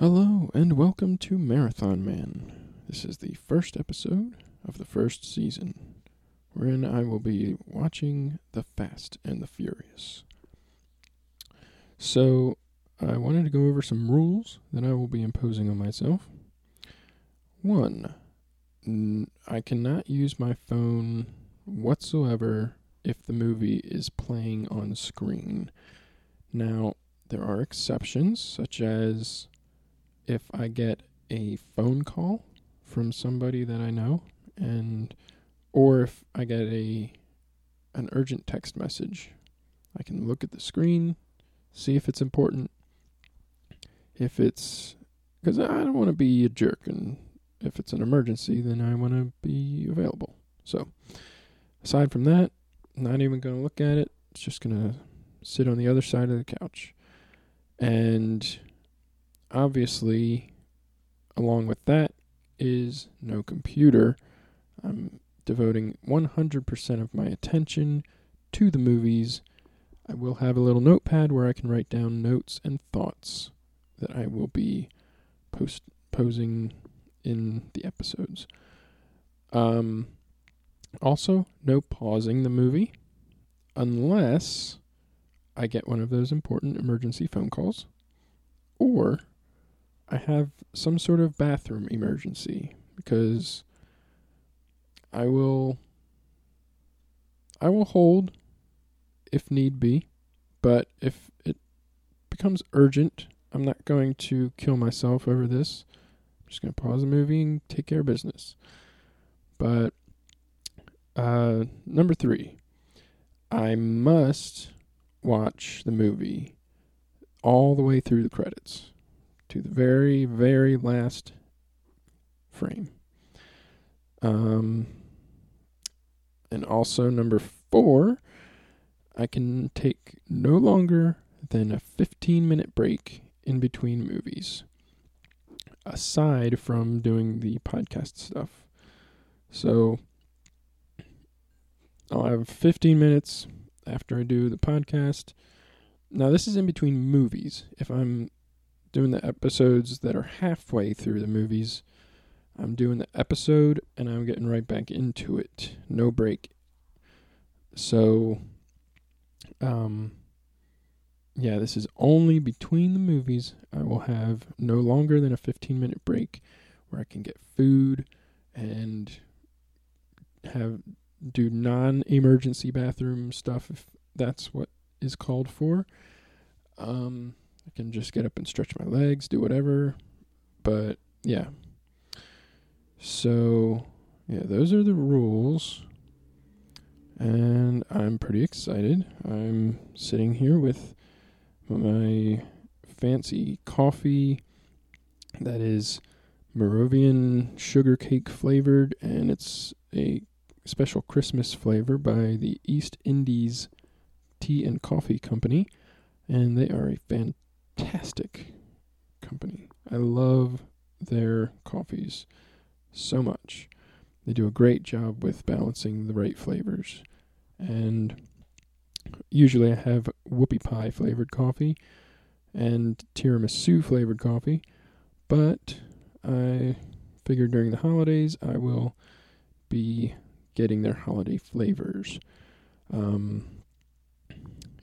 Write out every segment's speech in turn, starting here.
Hello, and welcome to Marathon Man. This is the first episode of the first season, wherein I will be watching The Fast and the Furious. So, I wanted to go over some rules that I will be imposing on myself. One, I cannot use my phone whatsoever if the movie is playing on screen. Now, there are exceptions, such as if I get a phone call from somebody that I know and or if I get a an urgent text message, I can look at the screen, see if it's important. If it's cuz I don't want to be a jerk and if it's an emergency, then I want to be available. So, aside from that, not even going to look at it. It's just going to sit on the other side of the couch. And obviously, along with that is no computer. I'm devoting 100% of my attention to the movies. I will have a little notepad where I can write down notes and thoughts that I will be post posing in the episodes. Um, also, no pausing the movie unless I get one of those important emergency phone calls or I have some sort of bathroom emergency because I will I will hold if need be, but if it becomes urgent, I'm not going to kill myself over this. I'm just going to pause the movie and take care of business. But uh number 3. I must watch the movie all the way through the credits the very, very last frame. Um, and also, number four, I can take no longer than a 15 minute break in between movies, aside from doing the podcast stuff. So, I'll have 15 minutes after I do the podcast. Now, this is in between movies. If I'm doing the episodes that are halfway through the movies. I'm doing the episode and I'm getting right back into it. No break. So um yeah, this is only between the movies. I will have no longer than a 15 minute break where I can get food and have do non-emergency bathroom stuff if that's what is called for. Um I can just get up and stretch my legs, do whatever. But yeah. So, yeah, those are the rules. And I'm pretty excited. I'm sitting here with my fancy coffee that is Moravian sugar cake flavored, and it's a special Christmas flavor by the East Indies Tea and Coffee Company, and they are a fantastic fantastic company. I love their coffees so much. They do a great job with balancing the right flavors. And usually I have whoopie pie flavored coffee and tiramisu flavored coffee, but I figured during the holidays I will be getting their holiday flavors. Um,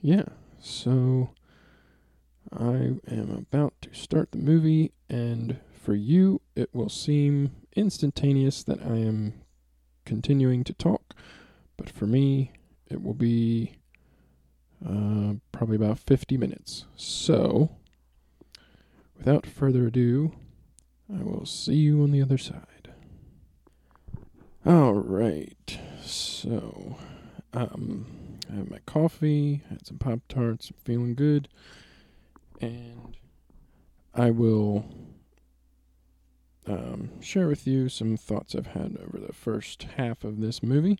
yeah, so I am about to start the movie, and for you, it will seem instantaneous that I am continuing to talk, but for me, it will be uh, probably about 50 minutes. So, without further ado, I will see you on the other side. All right, so um, I have my coffee, had some Pop Tarts, feeling good and I will um, share with you some thoughts I've had over the first half of this movie.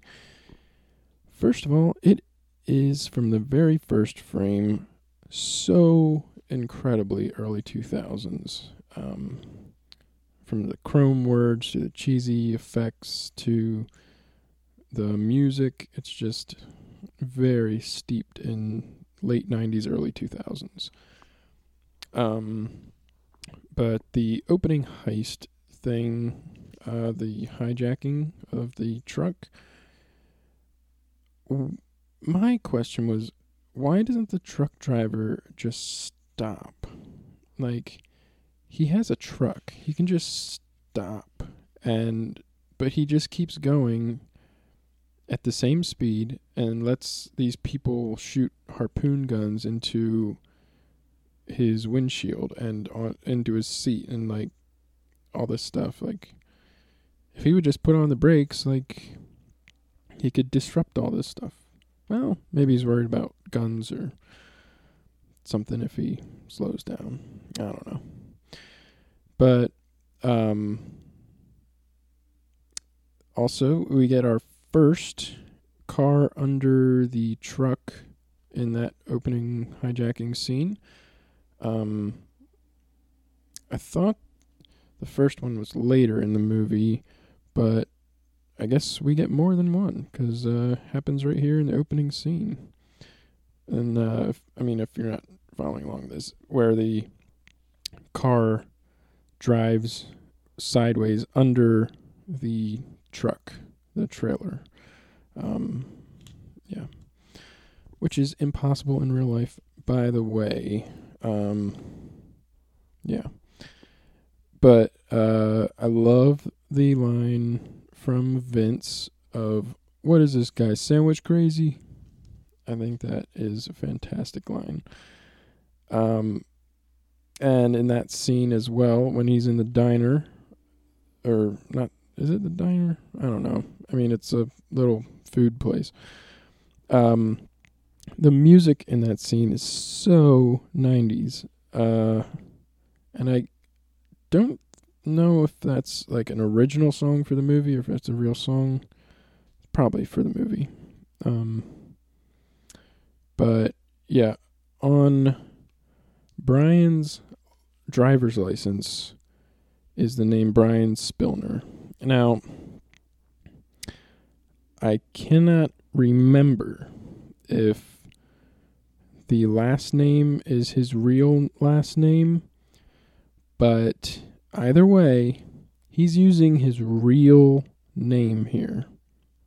First of all, it is from the very first frame so incredibly early 2000s. Um, from the chrome words to the cheesy effects to the music, it's just very steeped in late 90s, early 2000s. Um, but the opening heist thing, uh, the hijacking of the truck. My question was, why doesn't the truck driver just stop? Like, he has a truck. He can just stop, and but he just keeps going at the same speed and lets these people shoot harpoon guns into his windshield and on into his seat and like all this stuff like if he would just put on the brakes like he could disrupt all this stuff. Well maybe he's worried about guns or something if he slows down. I don't know. But um also we get our first car under the truck in that opening hijacking scene. Um, I thought the first one was later in the movie, but I guess we get more than one because uh, happens right here in the opening scene. And uh, if, I mean, if you're not following along this, where the car drives sideways under the truck, the trailer. Um, yeah. Which is impossible in real life, by the way. Um, yeah. But uh, I love the line from Vince of, What is this guy, sandwich crazy? I think that is a fantastic line. Um, and in that scene as well, when he's in the diner, or not, is it the diner? I don't know. I mean, it's a little food place. Um, the music in that scene is so 90s. Uh, and I don't know if that's like an original song for the movie or if it's a real song. Probably for the movie. Um, but yeah, on Brian's driver's license is the name Brian Spilner. Now, I cannot remember if the last name is his real last name, but either way, he's using his real name here.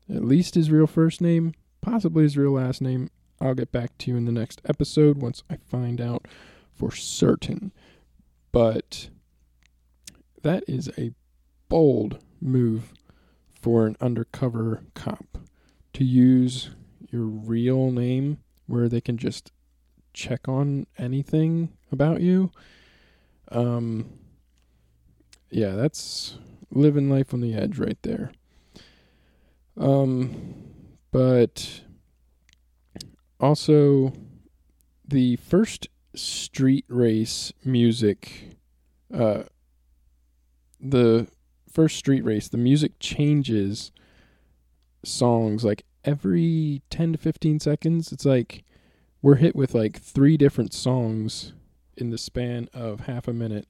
At least his real first name, possibly his real last name. I'll get back to you in the next episode once I find out for certain. But that is a bold move for an undercover cop to use your real name where they can just check on anything about you. Um yeah, that's living life on the edge right there. Um but also the first street race music uh the first street race the music changes songs like every 10 to 15 seconds it's like we're hit with like three different songs in the span of half a minute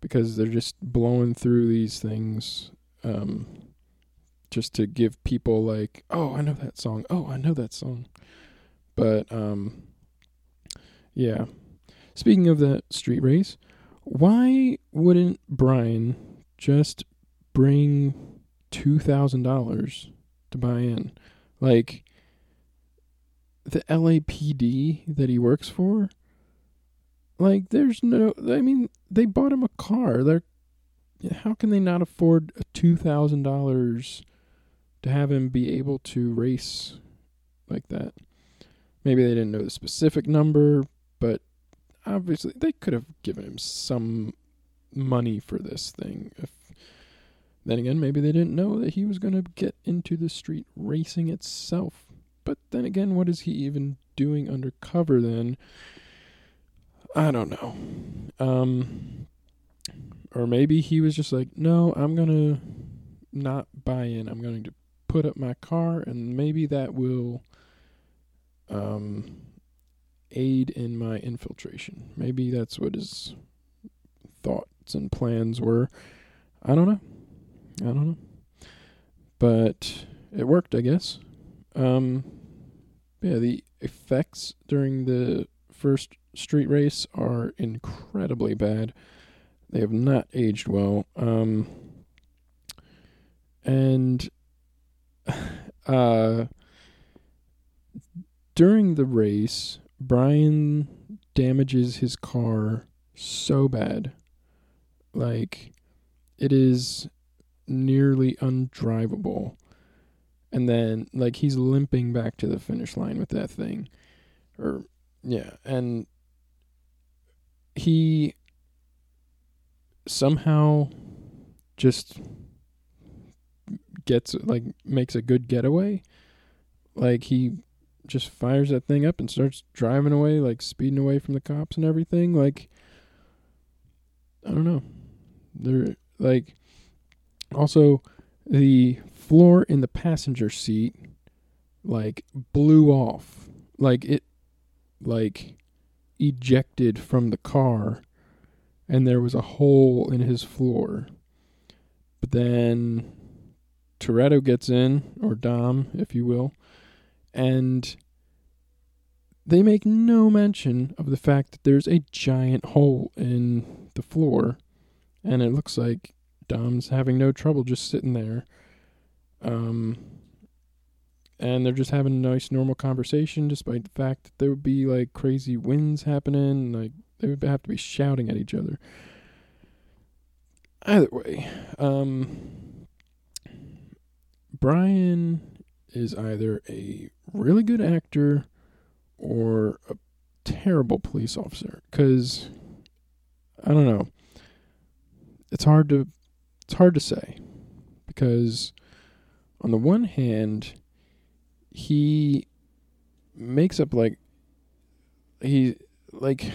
because they're just blowing through these things um just to give people like oh i know that song. Oh i know that song. But um yeah. Speaking of that street race why wouldn't brian just bring two thousand dollars to buy in? Like the LAPD that he works for? Like there's no I mean they bought him a car. They're how can they not afford $2000 to have him be able to race like that? Maybe they didn't know the specific number but obviously they could have given him some money for this thing if then again maybe they didn't know that he was going to get into the street racing itself but then again, what is he even doing undercover then? I don't know. Um or maybe he was just like, "No, I'm going to not buy in. I'm going to put up my car and maybe that will um aid in my infiltration." Maybe that's what his thoughts and plans were. I don't know. I don't know. But it worked, I guess. Um, yeah, the effects during the first street race are incredibly bad. They have not aged well. Um, and uh, during the race, Brian damages his car so bad. Like, it is nearly undrivable. And then, like, he's limping back to the finish line with that thing. Or, yeah. And he somehow just gets, like, makes a good getaway. Like, he just fires that thing up and starts driving away, like, speeding away from the cops and everything. Like, I don't know. They're, like, also, the floor in the passenger seat like blew off. Like it like ejected from the car and there was a hole in his floor. But then Toretto gets in, or Dom, if you will, and they make no mention of the fact that there's a giant hole in the floor, and it looks like Dom's having no trouble just sitting there. Um, and they're just having a nice, normal conversation, despite the fact that there would be like crazy winds happening. Like they would have to be shouting at each other. Either way, um, Brian is either a really good actor or a terrible police officer. Because I don't know. It's hard to it's hard to say because on the one hand he makes up like he like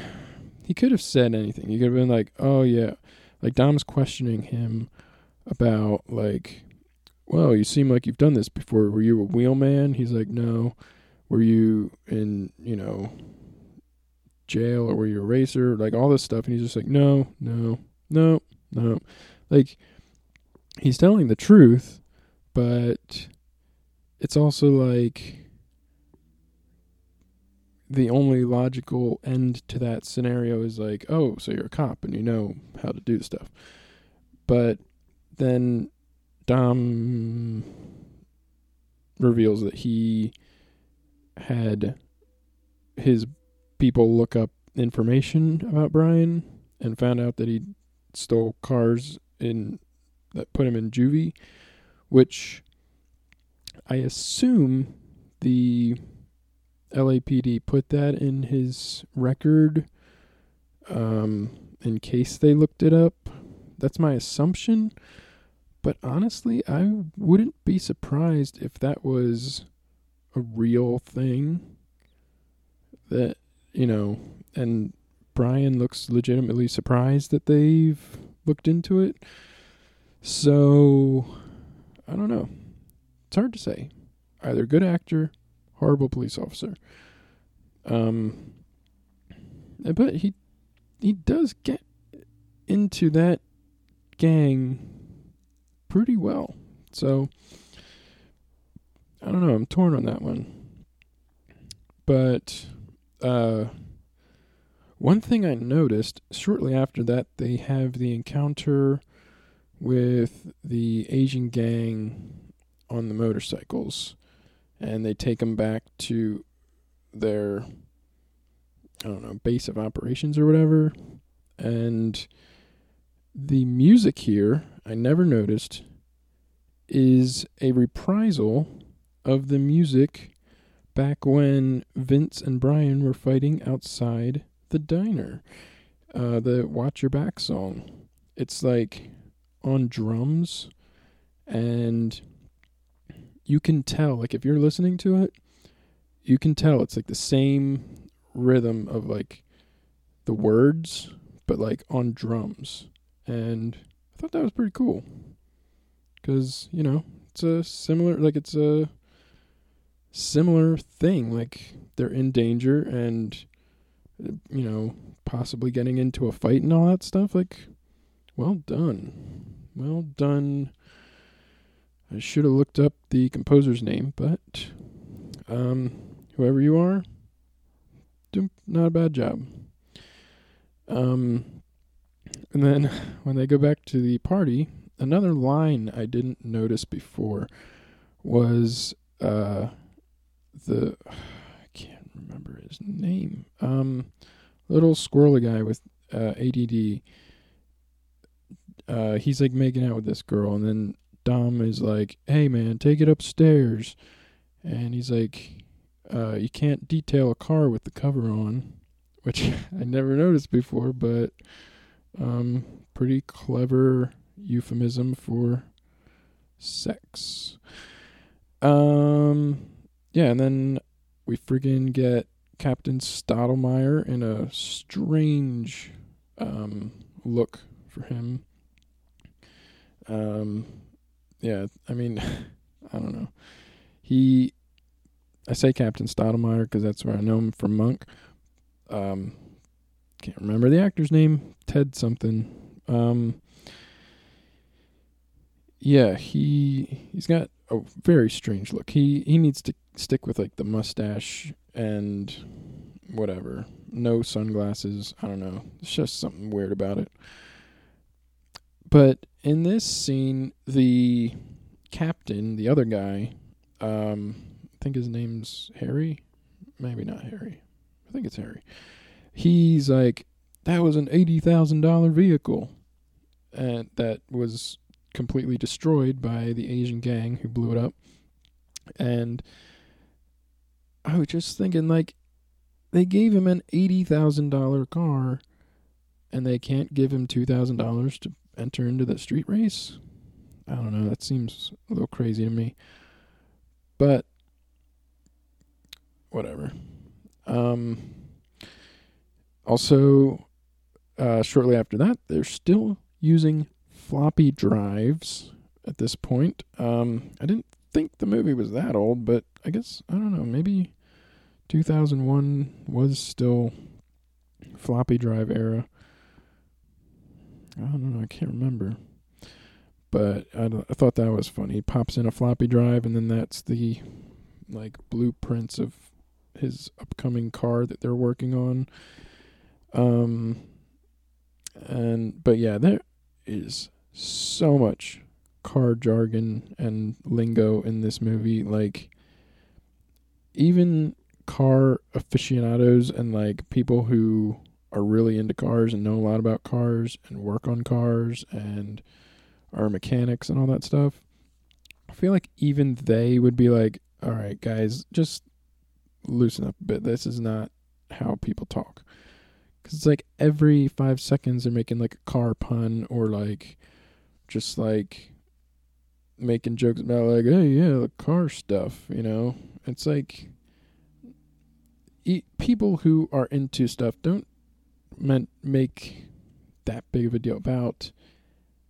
he could have said anything. He could have been like, "Oh yeah," like Dom's questioning him about like, "Well, you seem like you've done this before. Were you a wheelman?" He's like, "No." Were you in you know jail or were you a racer? Like all this stuff, and he's just like, "No, no, no, no." Like he's telling the truth, but it's also like the only logical end to that scenario is like, oh, so you're a cop and you know how to do stuff. But then Dom reveals that he had his people look up information about Brian and found out that he stole cars in that put him in juvie, which I assume the LAPD put that in his record um, in case they looked it up. That's my assumption. But honestly, I wouldn't be surprised if that was a real thing. That, you know, and Brian looks legitimately surprised that they've looked into it. So. It's hard to say. Either good actor, horrible police officer. Um, but he he does get into that gang pretty well. So I don't know. I'm torn on that one. But uh, one thing I noticed shortly after that, they have the encounter with the Asian gang on the motorcycles, and they take them back to their I don't know base of operations or whatever, and the music here I never noticed is a reprisal of the music back when Vince and Brian were fighting outside the diner. Uh, the Watch Your Back song. It's like on drums and you can tell like if you're listening to it you can tell it's like the same rhythm of like the words but like on drums. And i thought that was pretty cool. Because you know it's a similar like it's a similar thing. Like they're in danger and you know possibly getting into a fight and all that stuff. Like well done. Well done. I should have looked up the composer's name, but um, whoever you are, not a bad job. Um, And then when they go back to the party, another line I didn't notice before was uh the I can't remember his name. Um little squirrely guy with uh ADD. Uh he's like making out with this girl and then Dom is like, "Hey man, take it upstairs." And he's like, uh you can't detail a car with the cover on, which I never noticed before, but um pretty clever euphemism for sex. Um, yeah, and then we friggin' get Captain Stottlemeyer in a strange um, look for him. Um, yeah, I mean, I don't know. He, I say Captain Stottlemeyer because that's where I know him from Monk. Um, can't remember the actor's name. Ted something. Um, yeah, he he's got a very strange look. He he needs to stick with like the mustache and whatever. No sunglasses. I don't know. It's just something weird about it. But in this scene, the captain, the other guy, um, I think his name's Harry. Maybe not Harry. I think it's Harry. He's like, that was an eighty thousand dollar vehicle, and that was completely destroyed by the Asian gang who blew it up. And I was just thinking, like, they gave him an $80,000 car and they can't give him $2,000 to enter into the street race? I don't know. That seems a little crazy to me. But, whatever. Um, also, uh, shortly after that, they're still using floppy drives at this point. Um, I didn't think the movie was that old, but I guess I don't know. Maybe 2001 was still floppy drive era. I don't know. I can't remember. But I, I thought that was funny. He pops in a floppy drive, and then that's the like blueprints of his upcoming car that they're working on. Um, and but yeah, there is so much car jargon and lingo in this movie. Like, even car aficionados and like people who are really into cars and know a lot about cars and work on cars and are mechanics and all that stuff. I feel like even they would be like, all right, guys, just loosen up a bit. This is not how people talk. Because it's like every five seconds they're making like a car pun or like just like making jokes about like, hey, yeah, the car stuff, you know. It's like e- people who are into stuff don't meant make that big of a deal about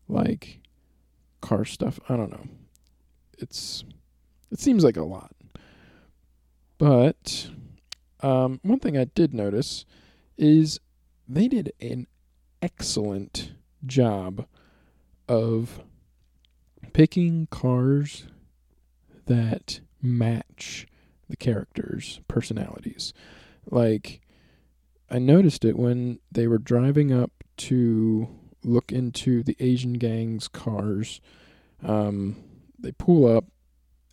like car stuff. I don't know. It's it seems like a lot. But um, one thing I did notice is they did an excellent job of picking cars that match the characters' personalities. Like, I noticed it when they were driving up to look into the Asian gang's cars. Um, they pull up,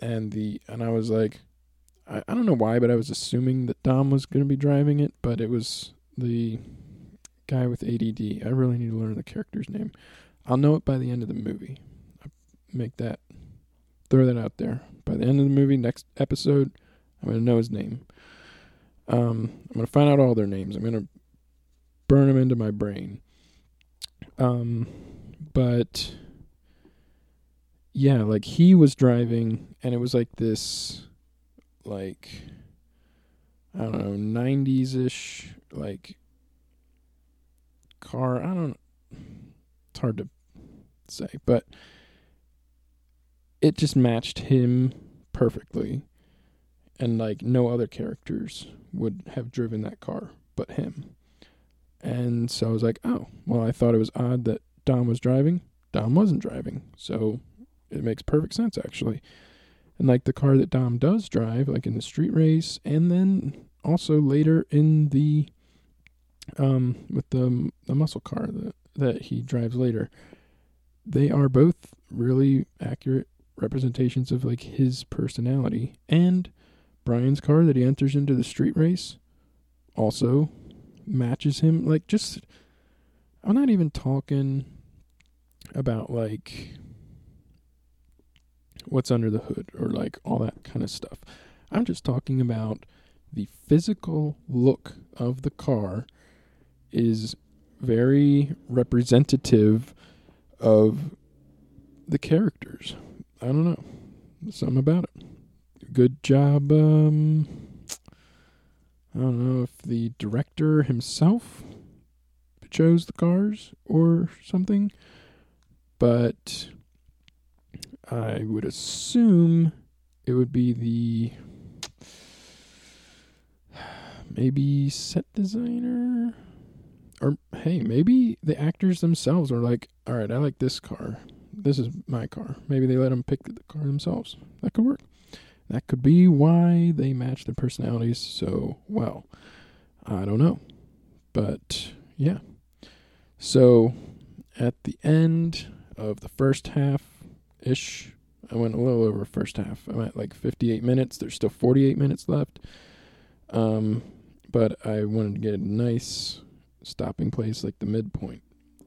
and the and I was like, I, I don't know why, but I was assuming that Dom was going to be driving it, but it was the guy with ADD. I really need to learn the character's name. I'll know it by the end of the movie. I make that throw that out there. By the end of the movie, next episode, I'm gonna know his name. Um, I'm gonna find out all their names. I'm gonna burn them into my brain. Um, but yeah, like he was driving, and it was like this, like I don't know, '90s ish, like car. I don't it's hard to say, but it just matched him perfectly. And like no other characters would have driven that car but him. And so I was like, oh, well, I thought it was odd that Dom was driving. Dom wasn't driving. So it makes perfect sense, actually. And like the car that Dom does drive, like in the street race, and then also later in the, um, with the, the muscle car, the, that he drives later, they are both really accurate representations of like his personality and Brian's car that he enters into the street race also matches him like just I'm not even talking about like what's under the hood or like all that kind of stuff. I'm just talking about the physical look of the car is very representative of the characters. I don't know. Something about it. Good job. Um, I don't know if the director himself chose the cars or something, but I would assume it would be the maybe set designer or hey, maybe the actors themselves are like, all right, I like this car. This is my car. Maybe they let them pick the car themselves. That could work. That could be why they match their personalities so well. I don't know. But yeah. So at the end of the first half ish, I went a little over first half. I'm at like 58 minutes. There's still 48 minutes left. Um, but I wanted to get a nice stopping place, like the midpoint.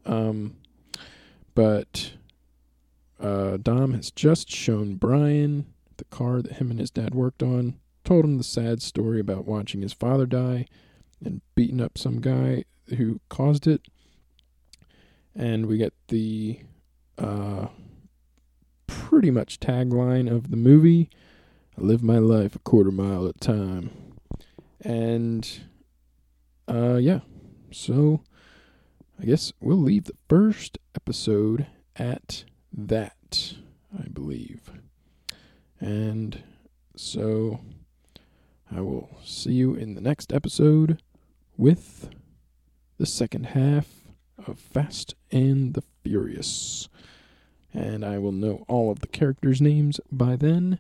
Um, but uh, Dom has just shown Brian the car that him and his dad worked on, told him the sad story about watching his father die and beating up some guy who caused it. And we get the uh, pretty much tagline of the movie I live my life a quarter mile at a time. And uh, yeah, so I guess we'll leave the first episode at that, I believe. And so I will see you in the next episode with the second half of Fast and the Furious. And I will know all of the characters' names by then.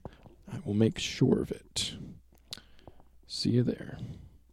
I will make sure of it. See you there.